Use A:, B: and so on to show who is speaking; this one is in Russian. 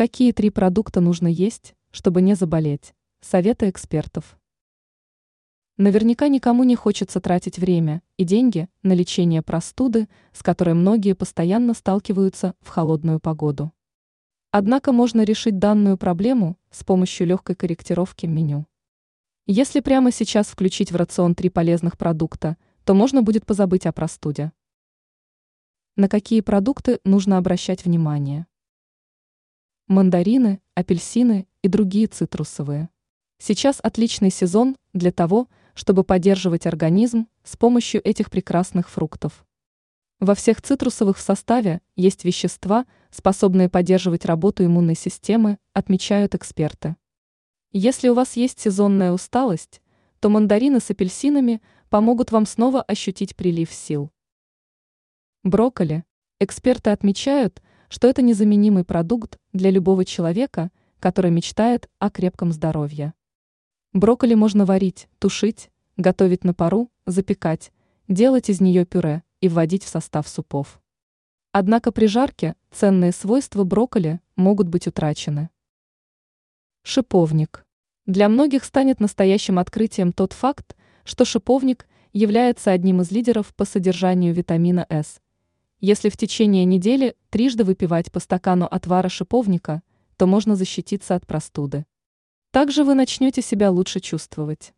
A: Какие три продукта нужно есть, чтобы не заболеть? Советы экспертов. Наверняка никому не хочется тратить время и деньги на лечение простуды, с которой многие постоянно сталкиваются в холодную погоду. Однако можно решить данную проблему с помощью легкой корректировки меню. Если прямо сейчас включить в рацион три полезных продукта, то можно будет позабыть о простуде. На какие продукты нужно обращать внимание? Мандарины, апельсины и другие цитрусовые. Сейчас отличный сезон для того, чтобы поддерживать организм с помощью этих прекрасных фруктов. Во всех цитрусовых в составе есть вещества, способные поддерживать работу иммунной системы, отмечают эксперты. Если у вас есть сезонная усталость, то мандарины с апельсинами помогут вам снова ощутить прилив сил. Брокколи. Эксперты отмечают, что это незаменимый продукт для любого человека, который мечтает о крепком здоровье. Брокколи можно варить, тушить, готовить на пару, запекать, делать из нее пюре и вводить в состав супов. Однако при жарке ценные свойства брокколи могут быть утрачены. Шиповник. Для многих станет настоящим открытием тот факт, что шиповник является одним из лидеров по содержанию витамина С. Если в течение недели трижды выпивать по стакану отвара шиповника, то можно защититься от простуды. Также вы начнете себя лучше чувствовать.